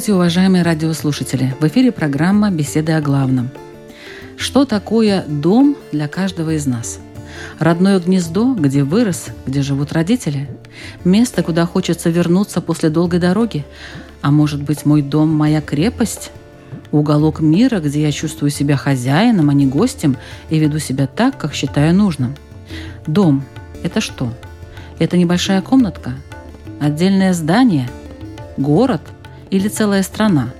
Здравствуйте, уважаемые радиослушатели! В эфире программа «Беседы о главном». Что такое дом для каждого из нас? Родное гнездо, где вырос, где живут родители? Место, куда хочется вернуться после долгой дороги? А может быть, мой дом – моя крепость? Уголок мира, где я чувствую себя хозяином, а не гостем, и веду себя так, как считаю нужным. Дом – это что? Это небольшая комнатка? Отдельное здание? Город – или целая страна.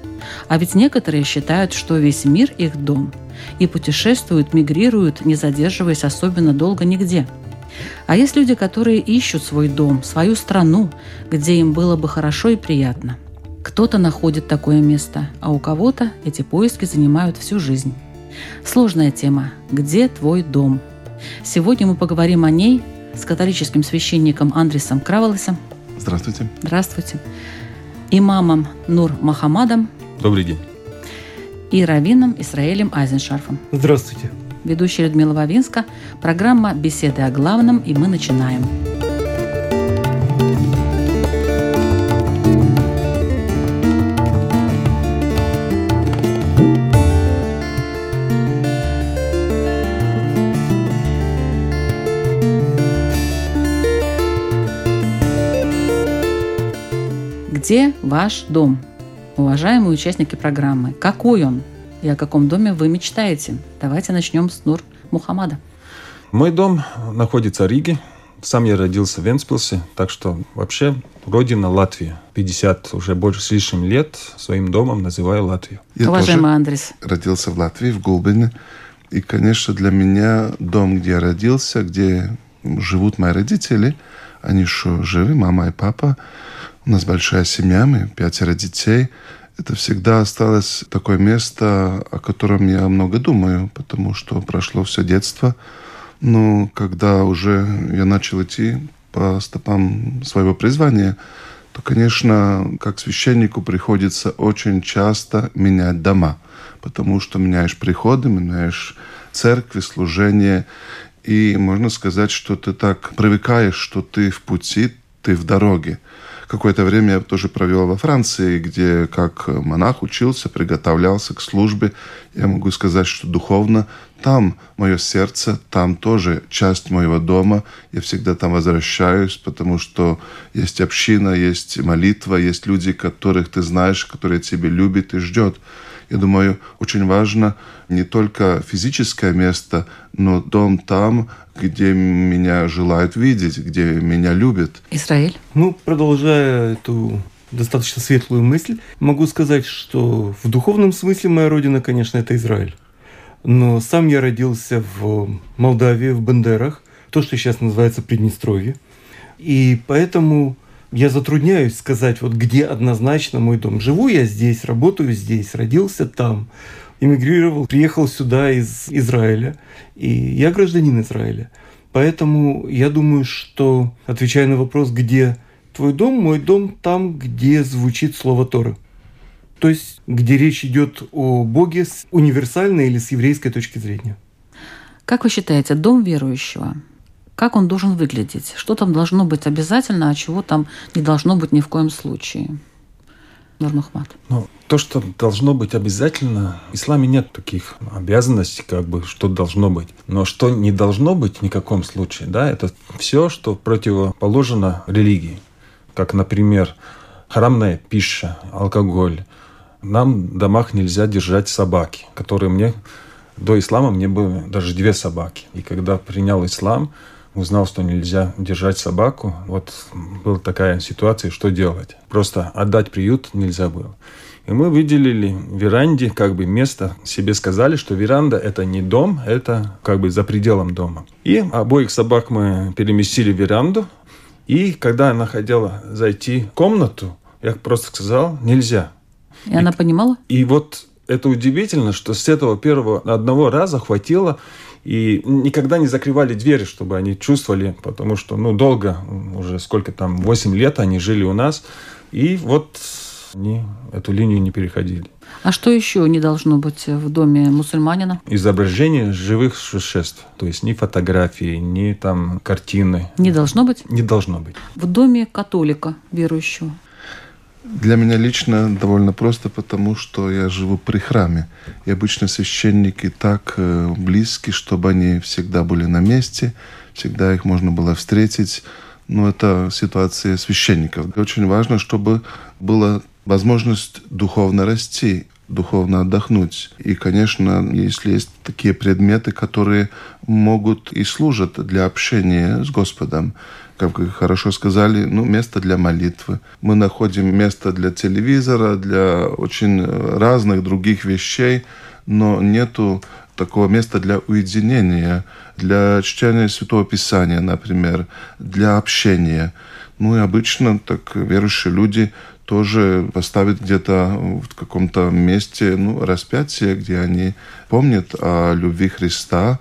А ведь некоторые считают, что весь мир – их дом, и путешествуют, мигрируют, не задерживаясь особенно долго нигде. А есть люди, которые ищут свой дом, свою страну, где им было бы хорошо и приятно. Кто-то находит такое место, а у кого-то эти поиски занимают всю жизнь. Сложная тема «Где твой дом?». Сегодня мы поговорим о ней с католическим священником Андресом Краволесом. Здравствуйте. Здравствуйте имамом Нур Махамадом. Добрый день. И раввином Исраэлем Айзеншарфом. Здравствуйте. Ведущая Людмила Вавинска. Программа «Беседы о главном» и мы начинаем. Где ваш дом? Уважаемые участники программы, какой он и о каком доме вы мечтаете? Давайте начнем с Нур Мухаммада. Мой дом находится в Риге. Сам я родился в Венспилсе, так что вообще родина Латвия. 50 уже больше с лишним лет своим домом называю Латвию. Я Уважаемый Андрес. родился в Латвии, в Гулбине. И, конечно, для меня дом, где я родился, где живут мои родители, они еще живы, мама и папа, у нас большая семья, мы пятеро детей. Это всегда осталось такое место, о котором я много думаю, потому что прошло все детство. Но когда уже я начал идти по стопам своего призвания, то, конечно, как священнику приходится очень часто менять дома, потому что меняешь приходы, меняешь церкви, служение, и можно сказать, что ты так привыкаешь, что ты в пути, ты в дороге. Какое-то время я тоже провел во Франции, где как монах учился, приготовлялся к службе. Я могу сказать, что духовно там мое сердце, там тоже часть моего дома. Я всегда там возвращаюсь, потому что есть община, есть молитва, есть люди, которых ты знаешь, которые тебя любят и ждет. Я думаю, очень важно не только физическое место, но дом там, где меня желают видеть, где меня любят. Израиль? Ну, продолжая эту достаточно светлую мысль, могу сказать, что в духовном смысле моя родина, конечно, это Израиль. Но сам я родился в Молдавии, в Бендерах, то, что сейчас называется Приднестровье. И поэтому я затрудняюсь сказать, вот где однозначно мой дом. Живу я здесь, работаю здесь, родился там, эмигрировал, приехал сюда из Израиля, и я гражданин Израиля. Поэтому я думаю, что, отвечая на вопрос, где твой дом, мой дом там, где звучит слово Торы. То есть, где речь идет о Боге с универсальной или с еврейской точки зрения. Как вы считаете, дом верующего как он должен выглядеть, что там должно быть обязательно, а чего там не должно быть ни в коем случае. Нурмахмат. Ну, то, что должно быть обязательно, в исламе нет таких обязанностей, как бы, что должно быть. Но что не должно быть в никаком случае, да, это все, что противоположно религии. Как, например, харамная пища, алкоголь. Нам в домах нельзя держать собаки, которые мне до ислама мне было даже две собаки. И когда принял ислам, узнал, что нельзя держать собаку. Вот была такая ситуация, что делать. Просто отдать приют нельзя было. И мы выделили веранде как бы место, себе сказали, что веранда это не дом, это как бы за пределом дома. И обоих собак мы переместили в веранду. И когда она хотела зайти в комнату, я просто сказал, нельзя. И, и она понимала? И вот это удивительно, что с этого первого одного раза хватило, и никогда не закрывали двери, чтобы они чувствовали, потому что, ну, долго, уже сколько там, 8 лет они жили у нас, и вот они эту линию не переходили. А что еще не должно быть в доме мусульманина? Изображение живых существ. То есть ни фотографии, ни там картины. Не должно быть? Не должно быть. В доме католика верующего? Для меня лично довольно просто, потому что я живу при храме. И обычно священники так э, близки, чтобы они всегда были на месте, всегда их можно было встретить. Но это ситуация священников. Очень важно, чтобы была возможность духовно расти, духовно отдохнуть. И, конечно, если есть такие предметы, которые могут и служат для общения с Господом, как вы хорошо сказали, ну, место для молитвы. Мы находим место для телевизора, для очень разных других вещей, но нету такого места для уединения, для чтения Святого Писания, например, для общения. Ну и обычно так верующие люди тоже поставят где-то в каком-то месте ну, распятие, где они помнят о любви Христа,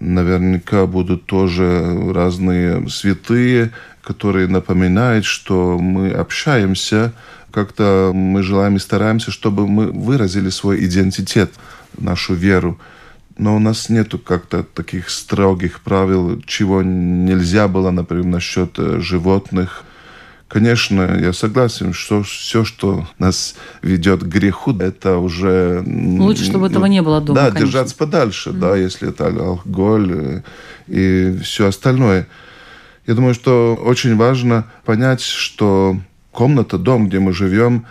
наверняка будут тоже разные святые, которые напоминают, что мы общаемся, как-то мы желаем и стараемся, чтобы мы выразили свой идентитет, нашу веру. Но у нас нету как-то таких строгих правил, чего нельзя было, например, насчет э, животных, Конечно, я согласен, что все, что нас ведет к греху, это уже... Лучше, чтобы этого не было дома, Да, конечно. держаться подальше, mm. да, если это алкоголь э, и все остальное. Я думаю, что очень важно понять, что комната, дом, где мы живем,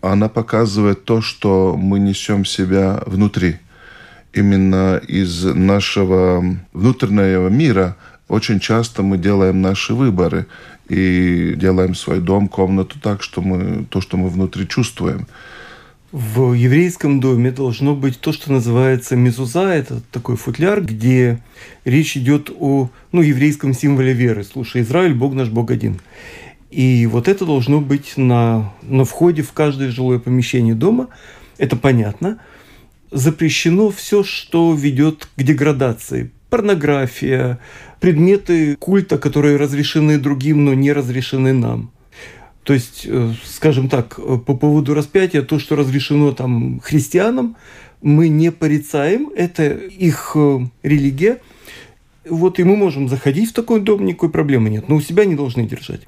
она показывает то, что мы несем себя внутри. Именно из нашего внутреннего мира очень часто мы делаем наши выборы и делаем свой дом, комнату так, что мы то, что мы внутри чувствуем. В еврейском доме должно быть то, что называется мезуза. Это такой футляр, где речь идет о ну, еврейском символе веры. Слушай, Израиль, Бог наш, Бог один. И вот это должно быть на, на входе в каждое жилое помещение дома. Это понятно. Запрещено все, что ведет к деградации. Порнография, предметы культа, которые разрешены другим, но не разрешены нам. То есть, э, скажем так, э, по поводу распятия, то, что разрешено там христианам, мы не порицаем, это их э, религия. Вот и мы можем заходить в такой дом, никакой проблемы нет, но у себя не должны держать.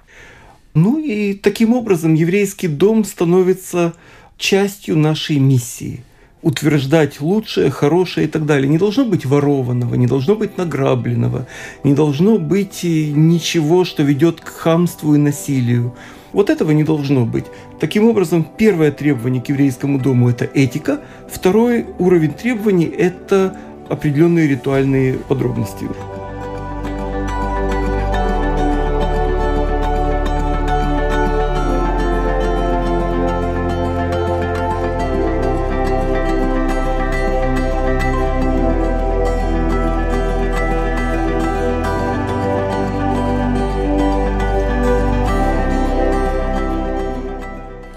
Ну и таким образом еврейский дом становится частью нашей миссии – утверждать лучшее, хорошее и так далее. Не должно быть ворованного, не должно быть награбленного, не должно быть ничего, что ведет к хамству и насилию. Вот этого не должно быть. Таким образом, первое требование к еврейскому дому – это этика. Второй уровень требований – это определенные ритуальные подробности.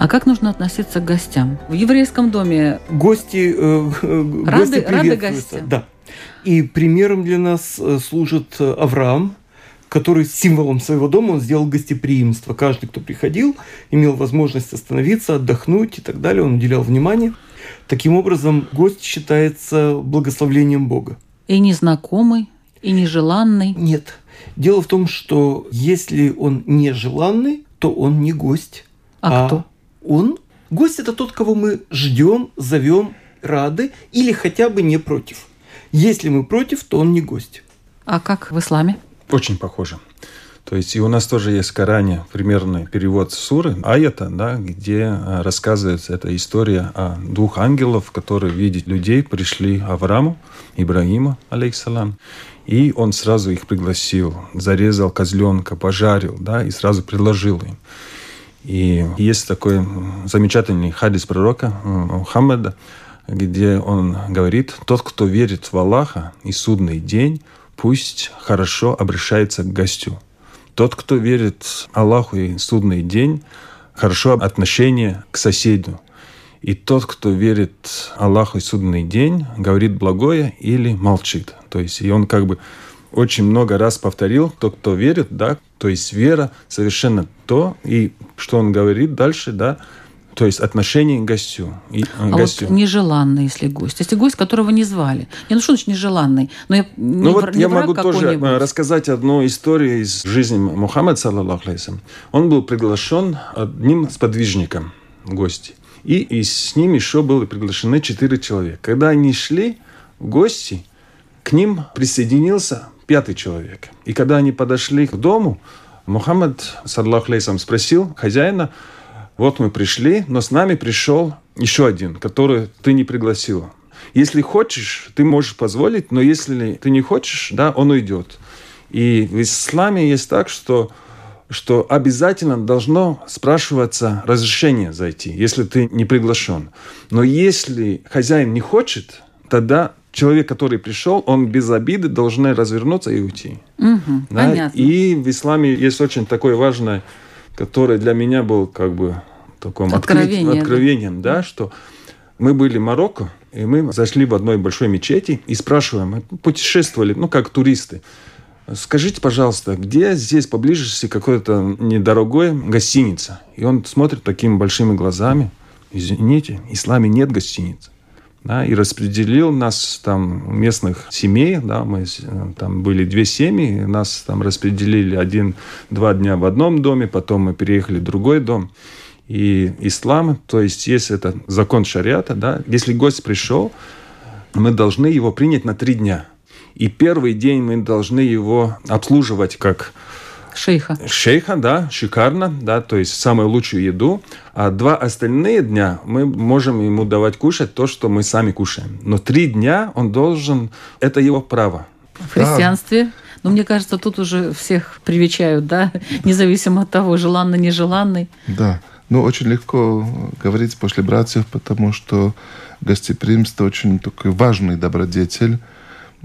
А как нужно относиться к гостям? В еврейском доме гости, э, рады, гости рады гости. Да. И примером для нас э, служит Авраам, который символом своего дома он сделал гостеприимство. Каждый, кто приходил, имел возможность остановиться, отдохнуть и так далее. Он уделял внимание. Таким образом, гость считается благословлением Бога. И незнакомый, и нежеланный. Нет. Дело в том, что если он нежеланный, то он не гость. А, а кто? Он гость это тот, кого мы ждем, зовем, рады или хотя бы не против. Если мы против, то он не гость. А как в исламе? Очень похоже. То есть и у нас тоже есть в Коране примерный перевод суры, аята, да, где а, рассказывается эта история о двух ангелов, которые видят людей, пришли Аврааму, Ибрагима, алейхиссалам, и он сразу их пригласил, зарезал козленка, пожарил, да, и сразу предложил им. И есть такой замечательный хадис пророка Мухаммада, где он говорит, тот, кто верит в Аллаха и судный день, пусть хорошо обращается к гостю. Тот, кто верит Аллаху и судный день, хорошо отношение к соседу. И тот, кто верит Аллаху и судный день, говорит благое или молчит. То есть, и он как бы очень много раз повторил, тот, кто верит, да, то есть вера совершенно то, и что он говорит дальше, да, то есть отношение к гостю. И, э, а гостю. вот нежеланный, если гость. Если гость, которого не звали. Не, ну что значит нежеланный? Но я, не ну вот не я могу тоже э, рассказать одну историю из жизни Мухаммада, саллаллаху Он был приглашен одним сподвижником в гости. И, и с ним еще были приглашены четыре человека. Когда они шли в гости, к ним присоединился пятый человек. И когда они подошли к дому, Мухаммад, саллаху спросил хозяина, вот мы пришли, но с нами пришел еще один, который ты не пригласил. Если хочешь, ты можешь позволить, но если ты не хочешь, да, он уйдет. И в исламе есть так, что что обязательно должно спрашиваться разрешение зайти, если ты не приглашен. Но если хозяин не хочет, тогда человек, который пришел, он без обиды должен развернуться и уйти. Угу, да? Понятно. И в исламе есть очень такое важное который для меня был как бы таким Откровение, открыть, откровением, да. да, что мы были в Марокко, и мы зашли в одной большой мечети и спрашиваем, мы путешествовали, ну, как туристы, скажите, пожалуйста, где здесь поблизости какой-то недорогой гостиница? И он смотрит такими большими глазами, извините, в исламе нет гостиниц да, и распределил нас там местных семей, да, мы э, там были две семьи, нас там распределили один-два дня в одном доме, потом мы переехали в другой дом. И ислам, то есть есть это закон шариата, да, если гость пришел, мы должны его принять на три дня. И первый день мы должны его обслуживать как Шейха. Шейха, да, шикарно, да, то есть самую лучшую еду. А два остальные дня мы можем ему давать кушать то, что мы сами кушаем. Но три дня он должен, это его право. В христианстве но ну, мне кажется, тут уже всех привечают, да, независимо от того, желанный, нежеланный. Да, ну, очень легко говорить после братьев, потому что гостеприимство очень такой важный добродетель.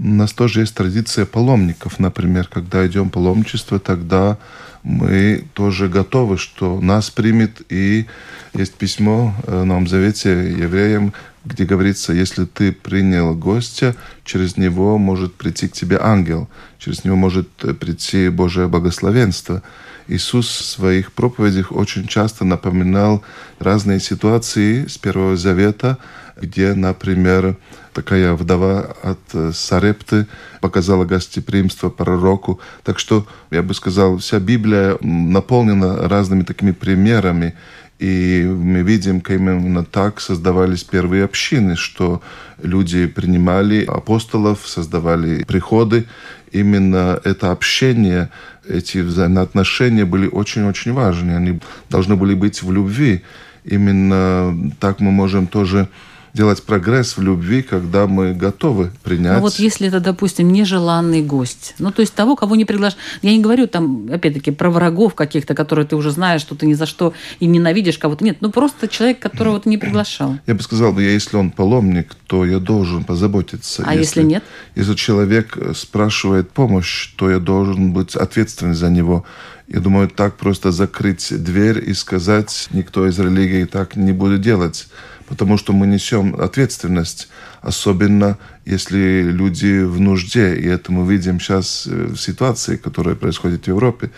У нас тоже есть традиция паломников, например, когда идем паломничество, тогда мы тоже готовы, что нас примет. И есть письмо в Новом Завете евреям, где говорится, если ты принял гостя, через него может прийти к тебе ангел, через него может прийти Божие благословенство. Иисус в своих проповедях очень часто напоминал разные ситуации с Первого Завета, где, например, такая вдова от э, Сарепты показала гостеприимство пророку. Так что, я бы сказал, вся Библия наполнена разными такими примерами. И мы видим, как именно так создавались первые общины, что люди принимали апостолов, создавали приходы. Именно это общение, эти взаимоотношения были очень-очень важны. Они должны были быть в любви. Именно так мы можем тоже делать прогресс в любви, когда мы готовы принять. Ну вот если это, допустим, нежеланный гость, ну то есть того, кого не приглашают. Я не говорю там, опять-таки, про врагов каких-то, которые ты уже знаешь, что ты ни за что и ненавидишь кого-то. Нет, ну просто человек, которого ты не приглашал. Я бы сказал, если он паломник, то я должен позаботиться. А если, если нет? Если человек спрашивает помощь, то я должен быть ответственен за него. Я думаю, так просто закрыть дверь и сказать, никто из религии так не будет делать потому что мы несем ответственность, особенно если люди в нужде. И это мы видим сейчас э, в ситуации, которая происходит в Европе.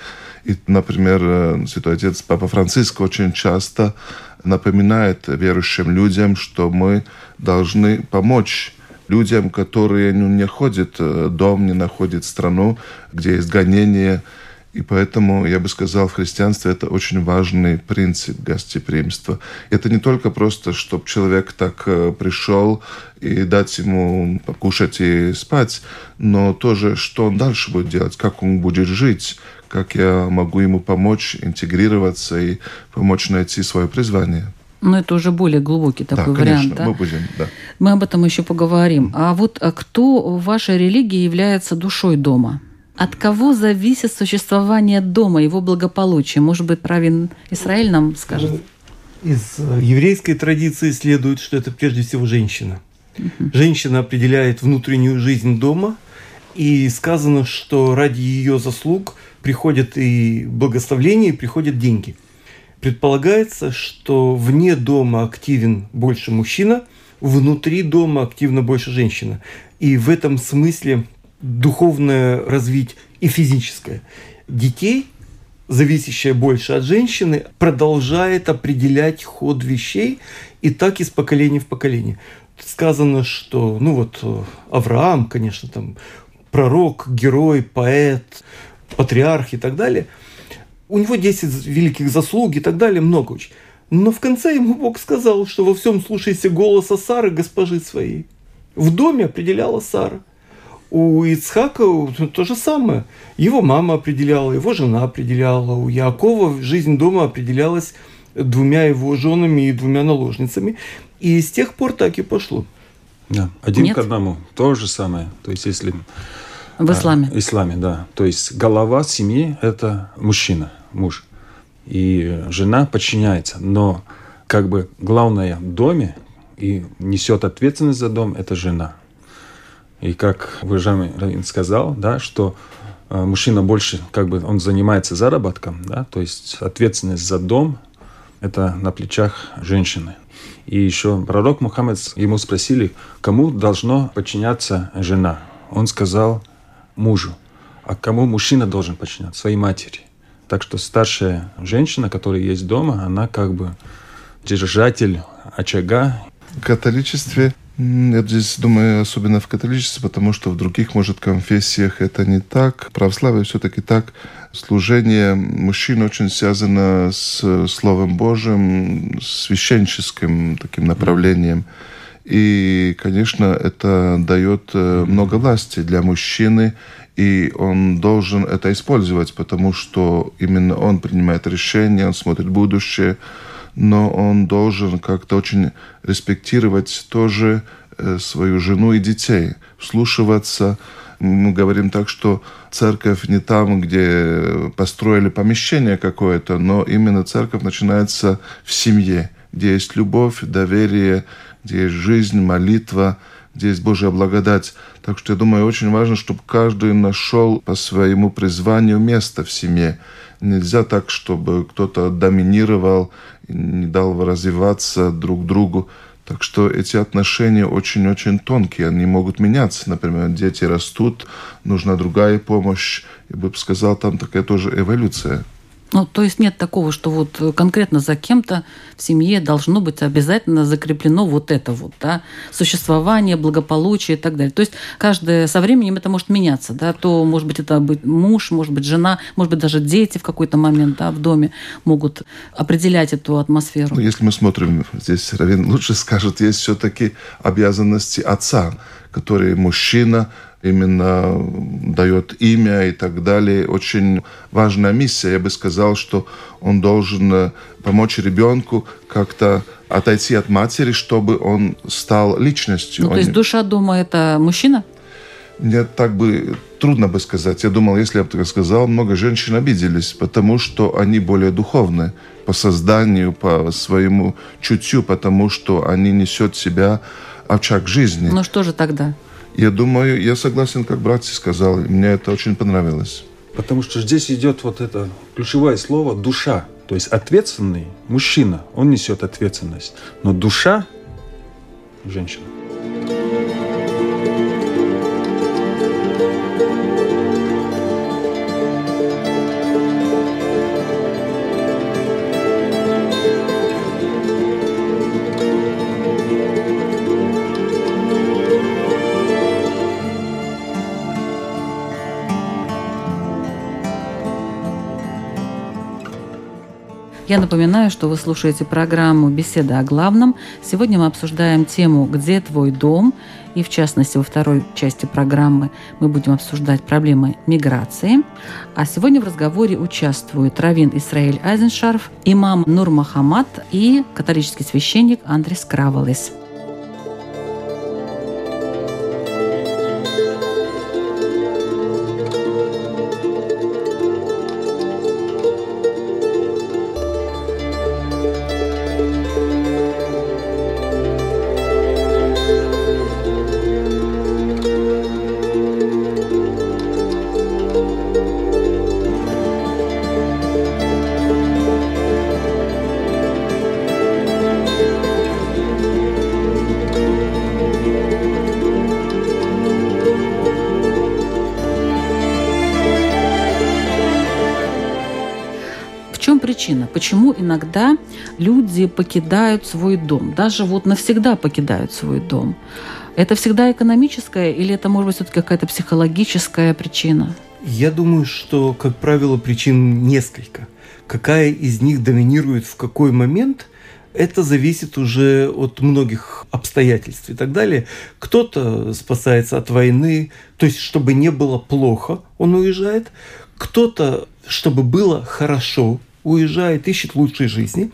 И, например, э, Святой Отец Папа Франциск очень часто напоминает верующим людям, что мы должны помочь людям, которые ну, не ходят э, дом, не находят страну, где есть гонение, и поэтому, я бы сказал, в христианстве это очень важный принцип гостеприимства. Это не только просто, чтобы человек так э, пришел и дать ему покушать и спать, но тоже, что он дальше будет делать, как он будет жить, как я могу ему помочь интегрироваться и помочь найти свое призвание. Но это уже более глубокий такой да, вариант. Конечно, да? мы будем, да. Мы об этом еще поговорим. А вот а кто в вашей религии является душой дома? От кого зависит существование дома, его благополучие? Может быть, Равин Израиль нам скажет? Из э, еврейской традиции следует, что это прежде всего женщина. Женщина определяет внутреннюю жизнь дома, и сказано, что ради ее заслуг приходят и благословления, и приходят деньги. Предполагается, что вне дома активен больше мужчина, внутри дома активно больше женщина. И в этом смысле духовное развить и физическое. Детей, зависящее больше от женщины, продолжает определять ход вещей и так из поколения в поколение. Сказано, что, ну вот, э, Авраам, конечно, там пророк, герой, поэт, патриарх и так далее. У него 10 великих заслуг и так далее, много очень. Но в конце ему Бог сказал, что во всем слушайся голоса Сары, госпожи своей. В доме определяла Сара. У Ицхака то же самое. Его мама определяла, его жена определяла. У Якова жизнь дома определялась двумя его женами и двумя наложницами. И с тех пор так и пошло. Да. Один Нет? к одному. То же самое. То есть, если В исламе. В исламе, да. То есть голова семьи – это мужчина, муж. И жена подчиняется. Но как бы главное в доме и несет ответственность за дом – это жена. И как уважаемый Равин сказал, да, что э, мужчина больше, как бы, он занимается заработком, да, то есть ответственность за дом – это на плечах женщины. И еще пророк Мухаммед, ему спросили, кому должно подчиняться жена. Он сказал мужу. А кому мужчина должен подчиняться? Своей матери. Так что старшая женщина, которая есть дома, она как бы держатель очага. В католичестве, я здесь думаю, особенно в католичестве, потому что в других, может, конфессиях это не так. Православие все-таки так. Служение мужчин очень связано с Словом Божьим, с священческим таким направлением. И, конечно, это дает э, много власти для мужчины, и он должен это использовать, потому что именно он принимает решения, он смотрит будущее, но он должен как-то очень респектировать тоже э, свою жену и детей, вслушиваться. Мы говорим так, что церковь не там, где построили помещение какое-то, но именно церковь начинается в семье, где есть любовь, доверие, где есть жизнь, молитва, где есть Божья благодать. Так что я думаю, очень важно, чтобы каждый нашел по своему призванию место в семье. Нельзя так, чтобы кто-то доминировал, не дал развиваться друг другу. Так что эти отношения очень-очень тонкие, они могут меняться. Например, дети растут, нужна другая помощь. Я бы сказал, там такая тоже эволюция. Ну, то есть нет такого, что вот конкретно за кем-то в семье должно быть обязательно закреплено вот это вот, да, существование, благополучие и так далее. То есть каждое со временем это может меняться, да, то, может быть, это быть муж, может быть, жена, может быть, даже дети в какой-то момент, да, в доме могут определять эту атмосферу. Ну, если мы смотрим, здесь Равин лучше скажет, есть все-таки обязанности отца, который мужчина, именно дает имя и так далее. Очень важная миссия. Я бы сказал, что он должен э, помочь ребенку как-то отойти от матери, чтобы он стал личностью. Ну, то Он есть душа дома это мужчина? Мне так бы трудно бы сказать. Я думал, если я бы так сказал, много женщин обиделись, потому что они более духовны по созданию, по своему чутью, потому что они несут в себя очаг жизни. Ну что же тогда? Я думаю, я согласен, как братья сказал, мне это очень понравилось. Потому что здесь идет вот это ключевое слово «душа». То есть ответственный мужчина, он несет ответственность. Но душа – женщина. Напоминаю, что вы слушаете программу «Беседа о главном». Сегодня мы обсуждаем тему «Где твой дом?» И в частности, во второй части программы мы будем обсуждать проблемы миграции. А сегодня в разговоре участвуют Равин Исраиль Айзеншарф, имам Нур Махамад и католический священник Андрес Кравалес. Иногда люди покидают свой дом, даже вот навсегда покидают свой дом. Это всегда экономическая или это может быть все-таки какая-то психологическая причина? Я думаю, что, как правило, причин несколько. Какая из них доминирует в какой момент, это зависит уже от многих обстоятельств и так далее. Кто-то спасается от войны, то есть чтобы не было плохо, он уезжает. Кто-то, чтобы было хорошо, уезжает, ищет лучшей жизни.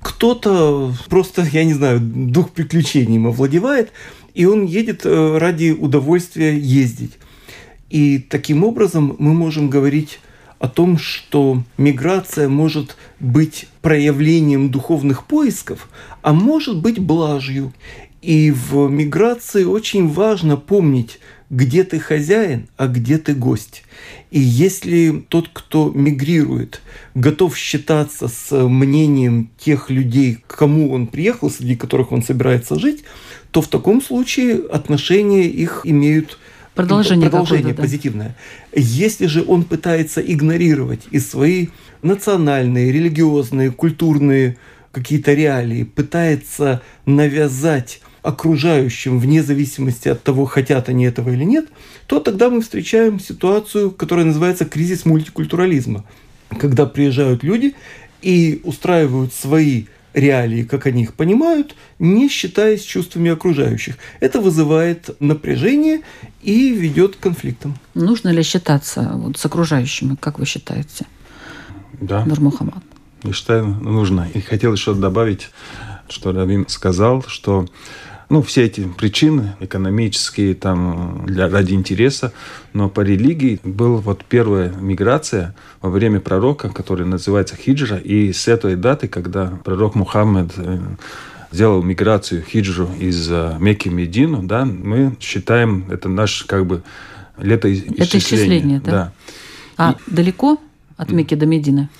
Кто-то просто, я не знаю, дух приключений ему овладевает, и он едет э, ради удовольствия ездить. И таким образом мы можем говорить о том, что миграция может быть проявлением духовных поисков, а может быть блажью. И в миграции очень важно помнить, где ты хозяин, а где ты гость. И если тот, кто мигрирует, готов считаться с мнением тех людей, к кому он приехал, среди которых он собирается жить, то в таком случае отношения их имеют продолжение, продолжение позитивное. Да. Если же он пытается игнорировать и свои национальные, религиозные, культурные какие-то реалии, пытается навязать окружающим, вне зависимости от того, хотят они этого или нет, то тогда мы встречаем ситуацию, которая называется кризис мультикультурализма, когда приезжают люди и устраивают свои реалии, как они их понимают, не считаясь чувствами окружающих. Это вызывает напряжение и ведет к конфликтам. Нужно ли считаться вот с окружающими, как вы считаете? Да. Нурмухаммад. Я считаю, нужно. И хотел еще добавить, что Равин сказал, что ну, все эти причины экономические, там, для, ради интереса, но по религии была вот первая миграция во время пророка, который называется хиджра, и с этой даты, когда пророк Мухаммед э, сделал миграцию хиджру из э, Мекки в Медину, да, мы считаем, это наш как бы летоисчисление. Это исчисление, да? да. А и... далеко от Мекки до Медины?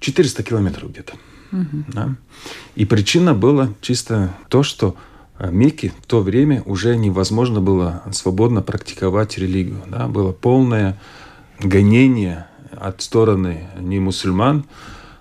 400 километров где-то. Угу. Да? И причина была чисто то, что а Мекке в то время уже невозможно было свободно практиковать религию. Да? Было полное гонение от стороны не мусульман,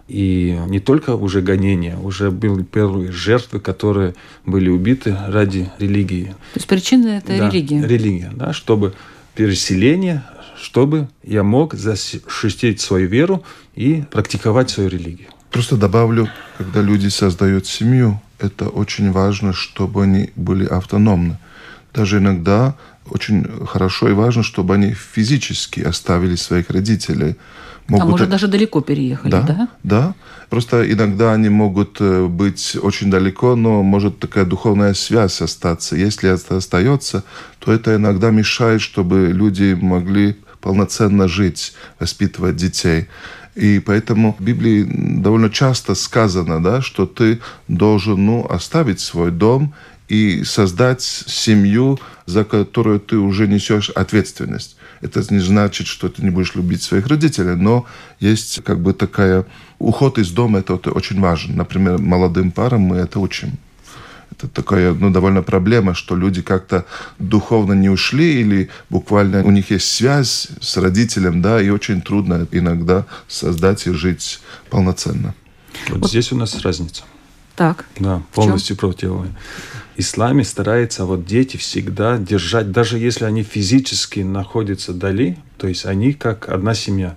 и не только уже гонения, уже были первые жертвы, которые были убиты ради религии. То есть причина это да, религия? Религия, да, чтобы переселение, чтобы я мог защитить свою веру и практиковать свою религию. Просто добавлю, когда люди создают семью, это очень важно, чтобы они были автономны. Даже иногда очень хорошо и важно, чтобы они физически оставили своих родителей. Могут... А может, даже далеко переехали, да? Да, да. Просто иногда они могут э, быть очень далеко, но может такая духовная связь остаться. Если это остается, то это иногда мешает, чтобы люди могли полноценно жить, воспитывать детей. И поэтому в Библии довольно часто сказано, да, что ты должен ну, оставить свой дом и создать семью, за которую ты уже несешь ответственность. Это не значит, что ты не будешь любить своих родителей, но есть как бы такая уход из дома, это, очень важно. Например, молодым парам мы это учим это такая ну, довольно проблема, что люди как-то духовно не ушли или буквально у них есть связь с родителем, да, и очень трудно иногда создать и жить полноценно. Вот, вот. здесь у нас разница. Так. Да, полностью противовая. Исламе старается вот дети всегда держать, даже если они физически находятся вдали, то есть они как одна семья.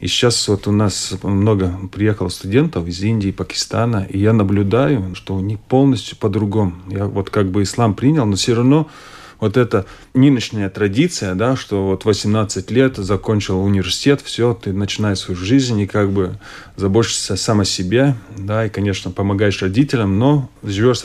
И сейчас вот у нас много приехало студентов из Индии, Пакистана, и я наблюдаю, что у них полностью по-другому. Я вот как бы ислам принял, но все равно вот эта нынешняя традиция, да, что вот 18 лет закончил университет, все, ты начинаешь свою жизнь и как бы заботишься сам о себе, да, и, конечно, помогаешь родителям, но живешь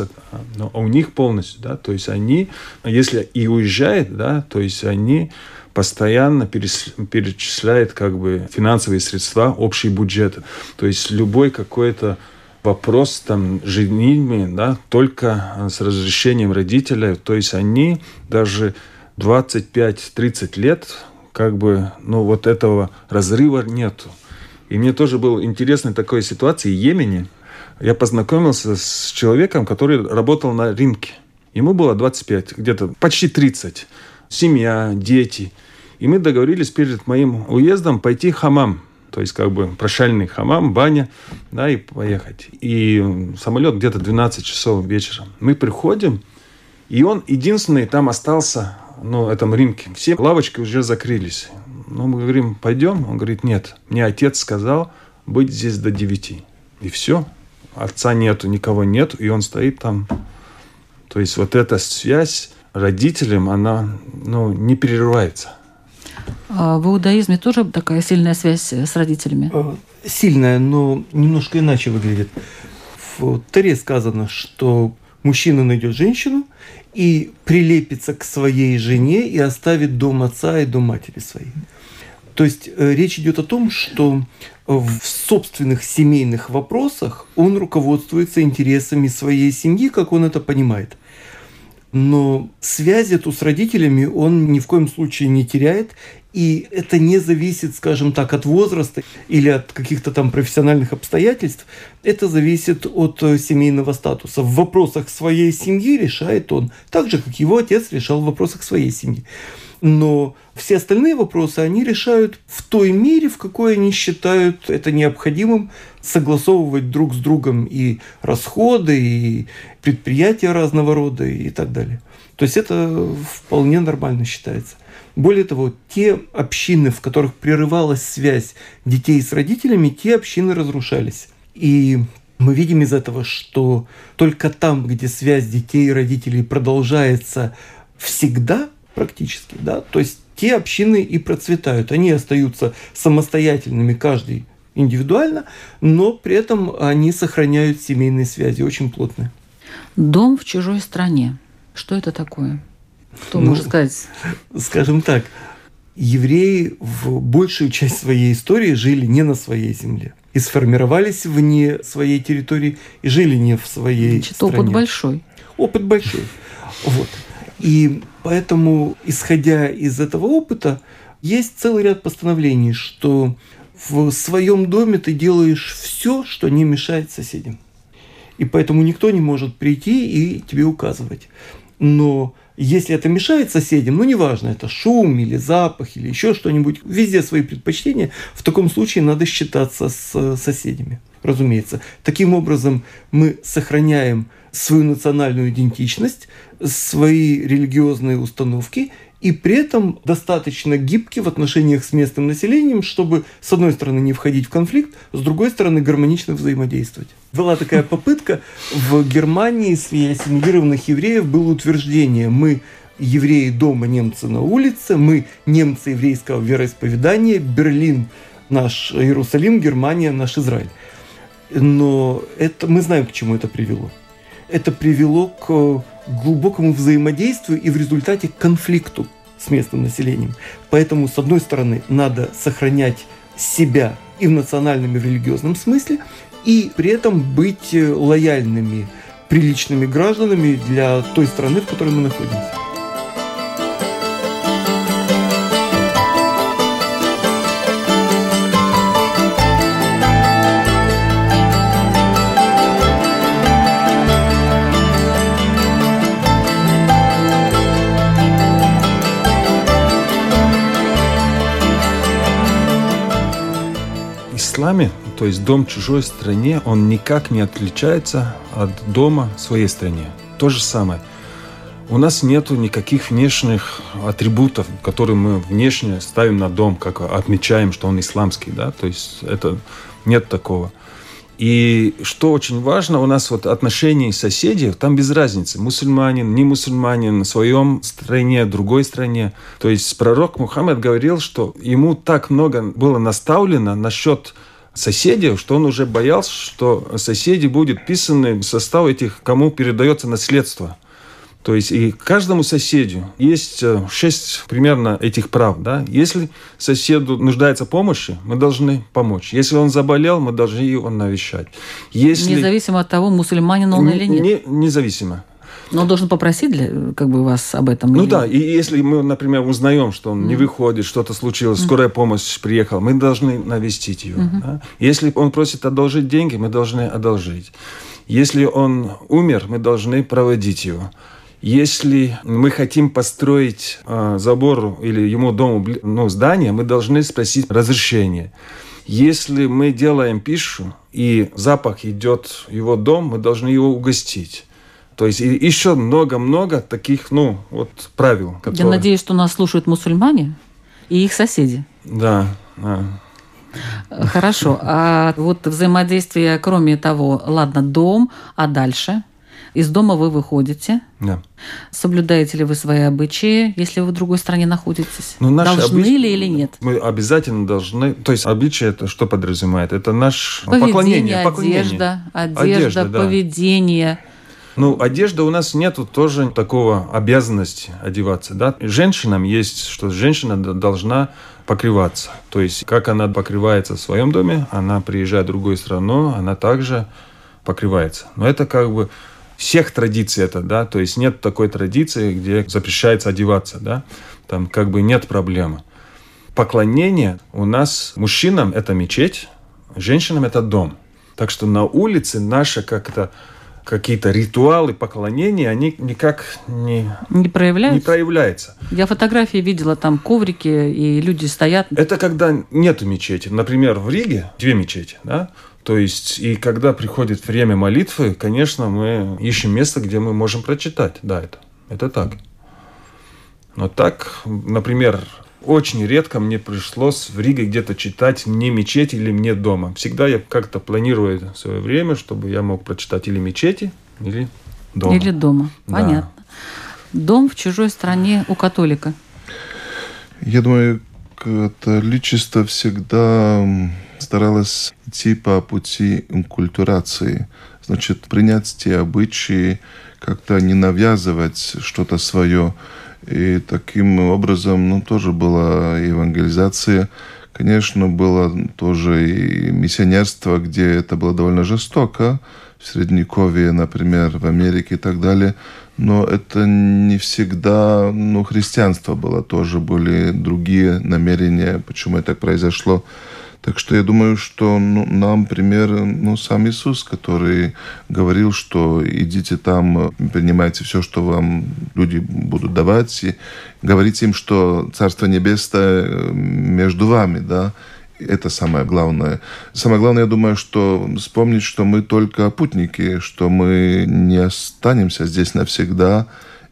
но у них полностью, да, то есть они, если и уезжают, да, то есть они постоянно перечисляют как бы финансовые средства, общий бюджет. То есть любой какой-то вопрос там женитьбы, да, только с разрешением родителей. То есть они даже 25-30 лет, как бы, ну, вот этого разрыва нету. И мне тоже была интересная такая ситуация в Йемене. Я познакомился с человеком, который работал на рынке. Ему было 25, где-то почти 30. Семья, дети. И мы договорились перед моим уездом пойти хамам то есть как бы прощальный хамам, баня, да, и поехать. И самолет где-то 12 часов вечера. Мы приходим, и он единственный там остался, ну, этом рынке. Все лавочки уже закрылись. Ну, мы говорим, пойдем? Он говорит, нет. Мне отец сказал быть здесь до 9. И все. Отца нету, никого нету, и он стоит там. То есть вот эта связь родителям, она ну, не прерывается. А в иудаизме тоже такая сильная связь с родителями? Э, сильная, но немножко иначе выглядит. В Таре сказано, что мужчина найдет женщину и прилепится к своей жене и оставит дом отца и дом матери своей. То есть э, речь идет о том, что в собственных семейных вопросах он руководствуется интересами своей семьи, как он это понимает но связь эту с родителями он ни в коем случае не теряет, и это не зависит, скажем так, от возраста или от каких-то там профессиональных обстоятельств. Это зависит от э, семейного статуса. В вопросах своей семьи решает он, так же, как его отец решал в вопросах своей семьи. Но все остальные вопросы они решают в той мере, в какой они считают это необходимым согласовывать друг с другом и расходы, и предприятия разного рода и так далее. То есть это вполне нормально считается. Более того, те общины, в которых прерывалась связь детей с родителями, те общины разрушались. И мы видим из этого, что только там, где связь детей и родителей продолжается всегда практически, да, то есть те общины и процветают. Они остаются самостоятельными, каждый индивидуально, но при этом они сохраняют семейные связи очень плотные. Дом в чужой стране. Что это такое? Кто ну, может сказать? Скажем так, евреи в большую часть своей истории жили не на своей земле. И сформировались вне своей территории, и жили не в своей Значит, стране. опыт большой. Опыт большой. Вот. И поэтому, исходя из этого опыта, есть целый ряд постановлений, что в своем доме ты делаешь все, что не мешает соседям. И поэтому никто не может прийти и тебе указывать. Но если это мешает соседям, ну неважно, это шум или запах или еще что-нибудь, везде свои предпочтения, в таком случае надо считаться с соседями, разумеется. Таким образом мы сохраняем свою национальную идентичность, свои религиозные установки и при этом достаточно гибки в отношениях с местным населением, чтобы, с одной стороны, не входить в конфликт, с другой стороны, гармонично взаимодействовать. Была такая попытка в Германии среди ассимилированных евреев было утверждение «мы евреи дома, немцы на улице, мы немцы еврейского вероисповедания, Берлин наш Иерусалим, Германия наш Израиль». Но это, мы знаем, к чему это привело. Это привело к глубокому взаимодействию и в результате конфликту с местным населением. Поэтому, с одной стороны, надо сохранять себя и в национальном, и в религиозном смысле, и при этом быть лояльными, приличными гражданами для той страны, в которой мы находимся. Исламе, то есть дом чужой стране, он никак не отличается от дома своей стране. То же самое. У нас нету никаких внешних атрибутов, которые мы внешне ставим на дом, как отмечаем, что он исламский, да, то есть это нет такого. И что очень важно, у нас вот отношения соседей, там без разницы, мусульманин, не мусульманин, в своем стране, другой стране. То есть пророк Мухаммед говорил, что ему так много было наставлено насчет соседей, что он уже боялся, что соседи будут писаны в состав этих, кому передается наследство. То есть и каждому соседу есть э, шесть примерно этих прав. Да? Если соседу нуждается в помощи, мы должны помочь. Если он заболел, мы должны его навещать. Если... Независимо от того, мусульманин он не, или нет? Не, независимо. Но он должен попросить для, как бы вас об этом? Ну или... да, и если мы, например, узнаем, что он mm. не выходит, что-то случилось, mm. скорая помощь приехала, мы должны навестить его. Mm-hmm. Да? Если он просит одолжить деньги, мы должны одолжить. Если он умер, мы должны проводить его. Если мы хотим построить э, забор или ему дому ну, здание, мы должны спросить разрешение. Если мы делаем пищу и запах идет в его дом, мы должны его угостить. То есть еще много-много таких, ну, вот правил. Которые... Я надеюсь, что нас слушают мусульмане и их соседи. Да, да. Хорошо. А вот взаимодействие, кроме того, ладно, дом, а дальше? Из дома вы выходите. Да. Соблюдаете ли вы свои обычаи, если вы в другой стране находитесь? Ну, должны обычаи, ли или нет? Мы обязательно должны. То есть обычаи это что подразумевает? Это наш поведение, поклонение, поклонение. Одежда, одежда, одежда да. Ну, одежда у нас нету тоже такого обязанности одеваться, да. Женщинам есть, что женщина должна покрываться. То есть, как она покрывается в своем доме, она приезжает в другую страну, она также покрывается. Но это как бы всех традиций это, да, то есть нет такой традиции, где запрещается одеваться, да, там как бы нет проблемы. Поклонение у нас мужчинам это мечеть, женщинам это дом. Так что на улице наши как-то какие-то ритуалы поклонения, они никак не, не, проявляются? не проявляются. Я фотографии видела, там коврики, и люди стоят. Это когда нету мечети. Например, в Риге две мечети, да? То есть, и когда приходит время молитвы, конечно, мы ищем место, где мы можем прочитать. Да, это, это так. Но так, например, очень редко мне пришлось в Риге где-то читать мне мечети или мне дома. Всегда я как-то планирую свое время, чтобы я мог прочитать или мечети, или дома. Или дома. Да. Понятно. Дом в чужой стране у католика. Я думаю, католичество всегда старалась идти по пути инкультурации. Значит, принять те обычаи, как-то не навязывать что-то свое. И таким образом, ну, тоже была евангелизация. Конечно, было тоже и миссионерство, где это было довольно жестоко. В Средневековье, например, в Америке и так далее. Но это не всегда, ну, христианство было тоже, были другие намерения, почему это так произошло. Так что я думаю, что ну, нам пример ну, сам Иисус, который говорил, что идите там, принимайте все, что вам люди будут давать, и говорите им, что Царство Небесное э, между вами, да, это самое главное. Самое главное, я думаю, что вспомнить, что мы только путники, что мы не останемся здесь навсегда,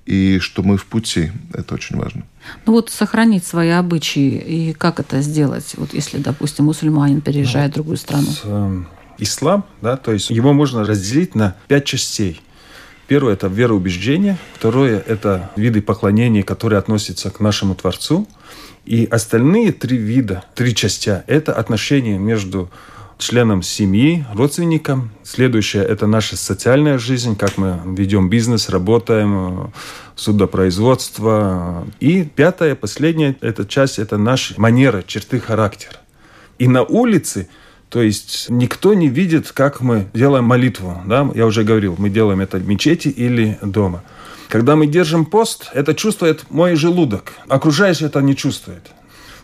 и что мы в пути. Это очень важно. Ну вот сохранить свои обычаи, и как это сделать, вот если, допустим, мусульманин переезжает ну, в другую страну? Э, ислам, да, то есть его можно разделить на пять частей. Первое – это вероубеждение. Второе – это виды поклонения, которые относятся к нашему Творцу. И остальные три вида, три части – это отношения между членам семьи, родственникам. Следующее – это наша социальная жизнь, как мы ведем бизнес, работаем, судопроизводство. И пятое, последняя эта часть – это наши манеры, черты характера. И на улице то есть никто не видит, как мы делаем молитву. Да? Я уже говорил, мы делаем это в мечети или дома. Когда мы держим пост, это чувствует мой желудок. Окружающий это не чувствует.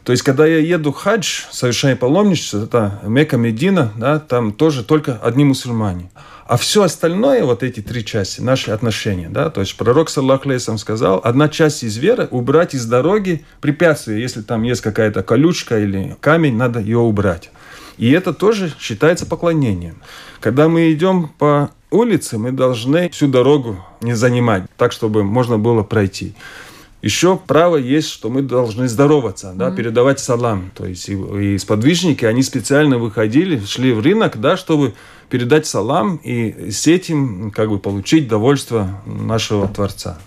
То есть, когда я еду хадж, совершая паломничество, это Мекка, Медина, да, там тоже только одни мусульмане. А все остальное, вот эти три части, наши отношения, да, то есть пророк, саллаху алейсам, сказал, одна часть из веры – убрать из дороги препятствия. Если там есть какая-то колючка или камень, надо ее убрать. И это тоже считается поклонением. Когда мы идем по улицы мы должны всю дорогу не занимать, так, чтобы можно было пройти. Еще право есть, что мы должны здороваться, да, mm-hmm. передавать салам. То есть и, и сподвижники, они специально выходили, шли в рынок, да, чтобы передать салам и с этим как бы получить довольство нашего Творца.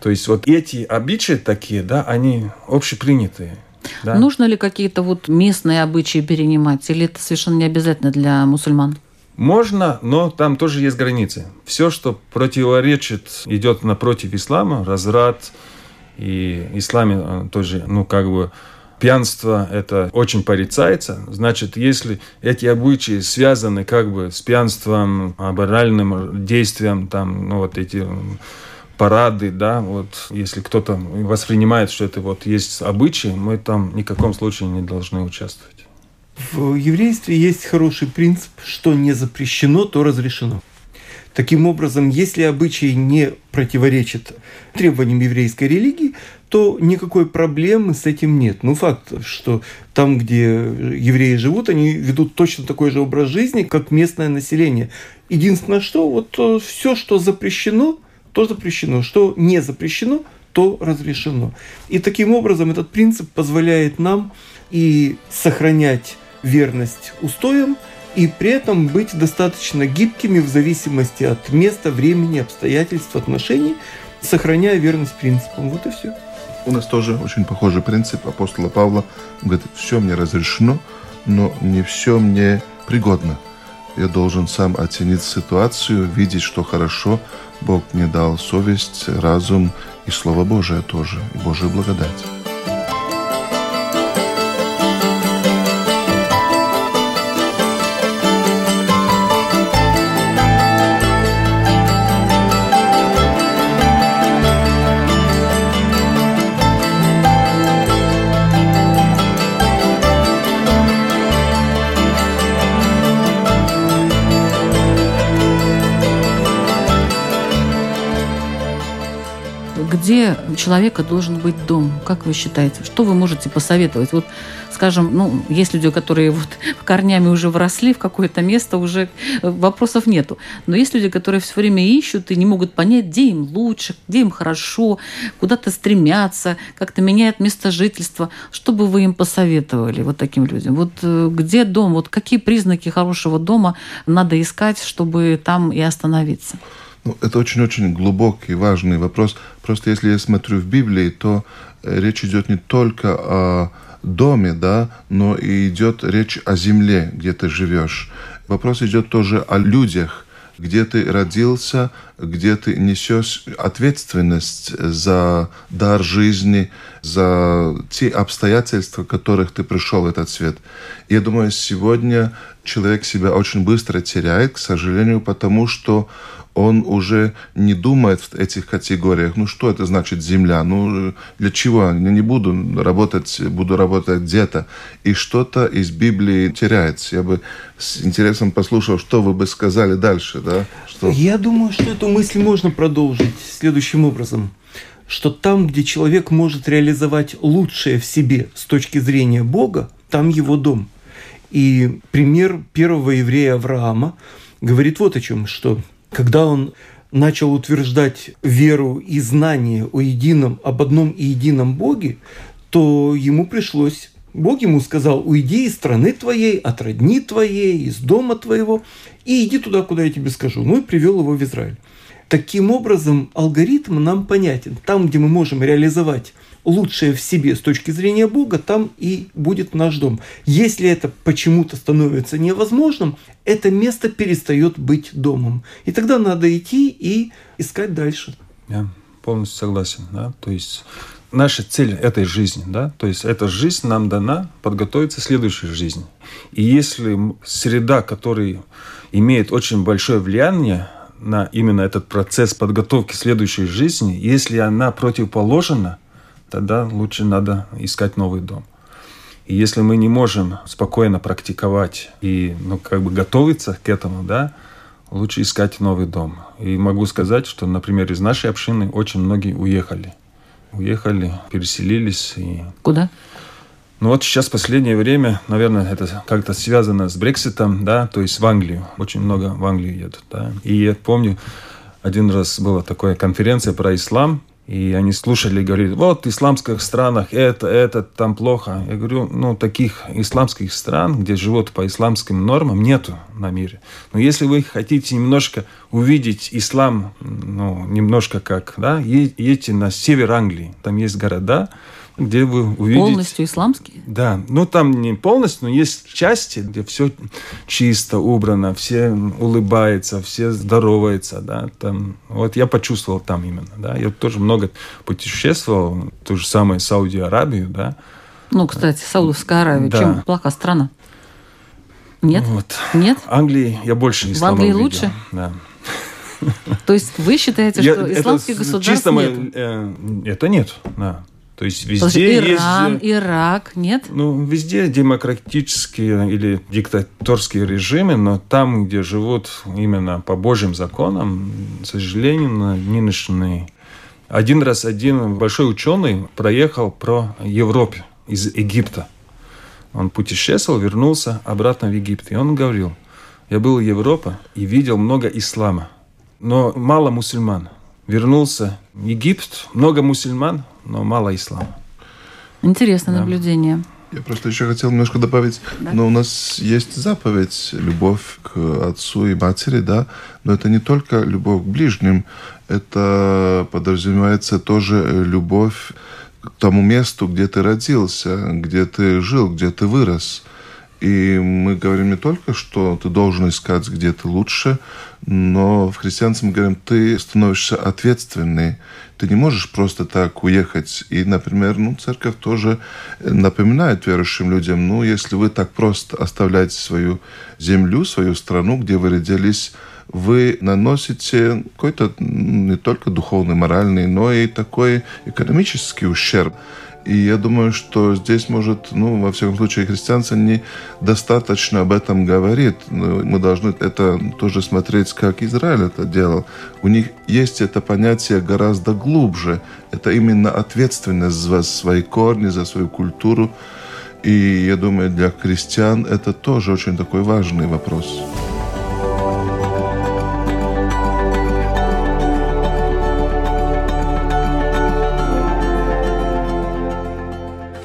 То есть вот эти обычаи такие, да, они общепринятые. Да? Нужно ли какие-то вот местные обычаи перенимать, или это совершенно не обязательно для мусульман? Можно, но там тоже есть границы. Все, что противоречит, идет напротив ислама, разврат, и исламе э, тоже, ну, как бы, пьянство это очень порицается. Значит, если эти обычаи связаны как бы с пьянством, аморальным действием, там, ну, вот эти парады, да, вот если кто-то воспринимает, что это вот есть обычаи, мы там ни в каком случае не должны участвовать. В еврействе есть хороший принцип, что не запрещено, то разрешено. Таким образом, если обычай не противоречит требованиям еврейской религии, то никакой проблемы с этим нет. Ну, факт, что там, где евреи живут, они ведут точно такой же образ жизни, как местное население. Единственное, что вот э, все, что запрещено, то запрещено, что не запрещено, то разрешено. И таким образом этот принцип позволяет нам и сохранять верность устоям, и при этом быть достаточно гибкими в зависимости от места, времени, обстоятельств, отношений, сохраняя верность принципам. Вот и все. У нас тоже очень похожий принцип апостола Павла. Он говорит, все мне разрешено, но не все мне пригодно. Я должен сам оценить ситуацию, видеть, что хорошо. Бог мне дал совесть, разум и Слово Божие тоже, и Божию благодать. Где у человека должен быть дом? Как вы считаете? Что вы можете посоветовать? Вот, скажем, ну, есть люди, которые вот корнями уже вросли в какое-то место, уже э, вопросов нету. Но есть люди, которые все время ищут и не могут понять, где им лучше, где им хорошо, куда-то стремятся, как-то меняют место жительства. Что бы вы им посоветовали вот таким людям? Вот э, где дом? Вот какие признаки хорошего дома надо искать, чтобы там и остановиться? Ну, это очень-очень глубокий, важный вопрос. Просто если я смотрю в Библии, то э, речь идет не только о доме, да, но и идет речь о земле, где ты живешь. Вопрос идет тоже о людях, где ты родился, где ты несешь ответственность за дар жизни, за те обстоятельства, в которых ты пришел в этот свет. Я думаю, сегодня человек себя очень быстро теряет, к сожалению, потому что он уже не думает в этих категориях. Ну, что это значит земля? Ну, для чего? Я не буду работать, буду работать где-то. И что-то из Библии теряется. Я бы с интересом послушал, что вы бы сказали дальше. Да? Что... Я думаю, что эту мысль можно продолжить следующим образом что там, где человек может реализовать лучшее в себе с точки зрения Бога, там его дом. И пример первого еврея Авраама говорит вот о чем, что когда он начал утверждать веру и знание о едином, об одном и едином Боге, то ему пришлось Бог ему сказал, уйди из страны твоей, от родни твоей, из дома твоего, и иди туда, куда я тебе скажу. Ну и привел его в Израиль. Таким образом, алгоритм нам понятен. Там, где мы можем реализовать лучшее в себе с точки зрения Бога, там и будет наш дом. Если это почему-то становится невозможным, это место перестает быть домом. И тогда надо идти и искать дальше. Я полностью согласен. Да? То есть наша цель этой жизни, да, то есть эта жизнь нам дана подготовиться к следующей жизни. И если среда, которая имеет очень большое влияние на именно этот процесс подготовки следующей жизни, если она противоположна, тогда лучше надо искать новый дом. И если мы не можем спокойно практиковать и ну, как бы готовиться к этому, да, лучше искать новый дом. И могу сказать, что, например, из нашей общины очень многие уехали. Уехали, переселились. И... Куда? Ну вот сейчас последнее время, наверное, это как-то связано с Брекситом, да, то есть в Англию. Очень много в Англию едут, да. И я помню, один раз была такая конференция про ислам, и они слушали говорили, вот в исламских странах это, это, там плохо. Я говорю, ну, таких исламских стран, где живут по исламским нормам, нету на мире. Но если вы хотите немножко увидеть ислам, ну, немножко как, да, едете на север Англии. Там есть города, где вы увидите... Полностью исламские? Да. Ну, там не полностью, но есть части, где все чисто, убрано, все улыбаются, все здороваются, да. Там, вот я почувствовал там именно, да. Я тоже много путешествовал, ту же самую Сауди-Аравию, да. Ну, кстати, Саудовская Аравия, да. чем плоха страна? Нет? Вот. Нет? Англии я больше ислама В Англии увидел. лучше? Да. То есть вы считаете, что Я- исламских это государств чисто нет? мы- э, это нет, да. То есть везде есть... Иран, э, Ирак, нет? Ну, везде демократические или диктаторские режимы, но там, где живут именно по Божьим законам, к сожалению, на нынешний... Один раз один большой ученый проехал про Европе из Египта. Он путешествовал, вернулся обратно в Египет. И он говорил, я был в Европе и видел много ислама, но мало мусульман. Вернулся в Египет, много мусульман, но мало ислама. Интересное Да. наблюдение. Я просто еще хотел немножко добавить, Да. но у нас есть заповедь любовь к отцу и матери, да, но это не только любовь к ближним, это подразумевается тоже э, любовь к тому месту, где ты родился, где ты жил, где ты вырос. И мы говорим не только, что ты должен искать, где ты лучше, но в христианстве мы говорим, ты становишься ответственный. Ты не можешь просто так уехать. И, например, ну, церковь тоже напоминает верующим людям, ну, если вы так просто оставляете свою землю, свою страну, где вы родились, вы наносите какой-то не только духовный, моральный, но и такой экономический ущерб. И я думаю, что здесь может, ну, во всяком случае, христианство недостаточно об этом говорит. Но Мы должны это тоже смотреть, как Израиль это делал. У них есть это понятие гораздо глубже. Это именно ответственность за свои корни, за свою культуру. И я думаю, для христиан это тоже очень такой важный вопрос.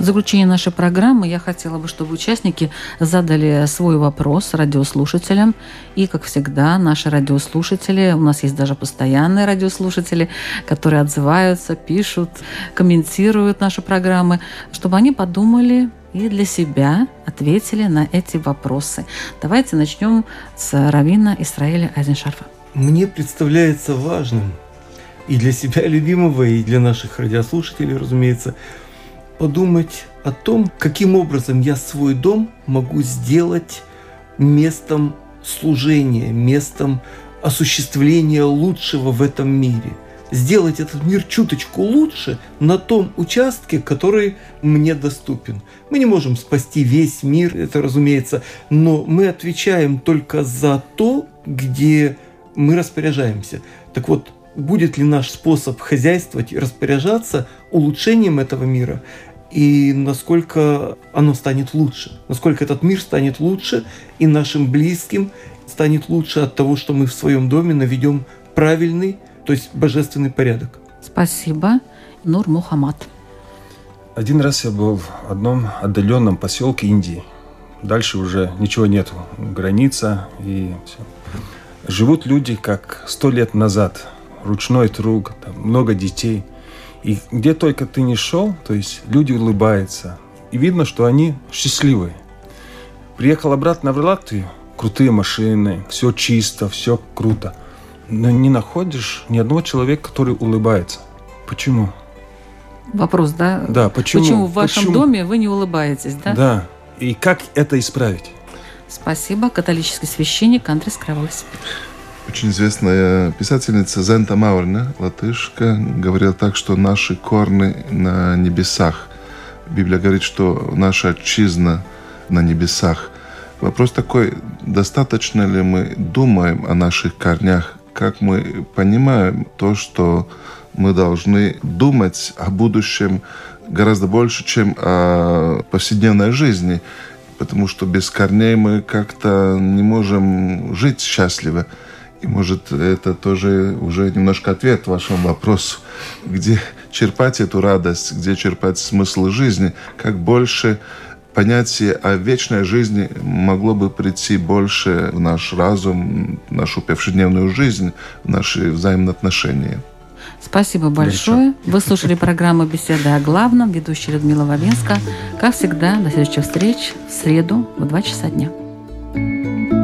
В заключение нашей программы я хотела бы, чтобы участники задали свой вопрос радиослушателям. И, как всегда, наши радиослушатели, у нас есть даже постоянные радиослушатели, которые отзываются, пишут, комментируют наши программы, чтобы они подумали и для себя ответили на эти вопросы. Давайте начнем с Равина Исраиля Айзеншарфа. Мне представляется важным и для себя любимого, и для наших радиослушателей, разумеется, подумать о том, каким образом я свой дом могу сделать местом служения, местом осуществления лучшего в этом мире. Сделать этот мир чуточку лучше на том участке, который мне доступен. Мы не можем спасти весь мир, это разумеется, но мы отвечаем только за то, где мы распоряжаемся. Так вот, будет ли наш способ хозяйствовать и распоряжаться улучшением этого мира, и насколько оно станет лучше, насколько этот мир станет лучше, и нашим близким станет лучше от того, что мы в своем доме наведем правильный, то есть божественный порядок. Спасибо. Нур Мухаммад. Один раз я был в одном отдаленном поселке Индии. Дальше уже ничего нету. Граница и все. Живут люди как сто лет назад. Ручной труд, там много детей. И где только ты не шел, то есть люди улыбаются. И видно, что они счастливые. Приехал обратно в Латвию, крутые машины, все чисто, все круто. Но не находишь ни одного человека, который улыбается. Почему? Вопрос, да? Да, почему? Почему в вашем Почему? доме вы не улыбаетесь, да? Да. И как это исправить? Спасибо. Католический священник Андрей Скравлес. Очень известная писательница Зента Маурна, латышка, говорила так, что наши корни на небесах. Библия говорит, что наша отчизна на небесах. Вопрос такой, достаточно ли мы думаем о наших корнях, как мы понимаем то, что мы должны думать о будущем гораздо больше, чем о повседневной жизни, потому что без корней мы как-то не можем жить счастливо. И может это тоже уже немножко ответ вашему вопросу, где черпать эту радость, где черпать смысл жизни, как больше понятие о вечной жизни могло бы прийти больше в наш разум, в нашу повседневную жизнь, в наши взаимоотношения. Спасибо большое. Вы слушали программу «Беседы о главном». Ведущая Людмила Вавинска. Как всегда, до следующих встреч в среду в 2 часа дня. thank you